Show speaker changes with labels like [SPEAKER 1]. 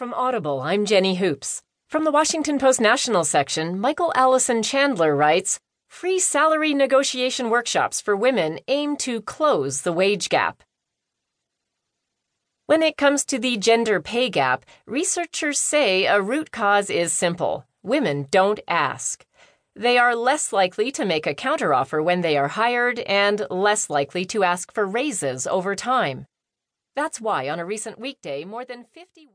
[SPEAKER 1] From Audible, I'm Jenny Hoops. From the Washington Post National section, Michael Alison Chandler writes Free salary negotiation workshops for women aim to close the wage gap. When it comes to the gender pay gap, researchers say a root cause is simple women don't ask. They are less likely to make a counteroffer when they are hired and less likely to ask for raises over time. That's why on a recent weekday, more than 50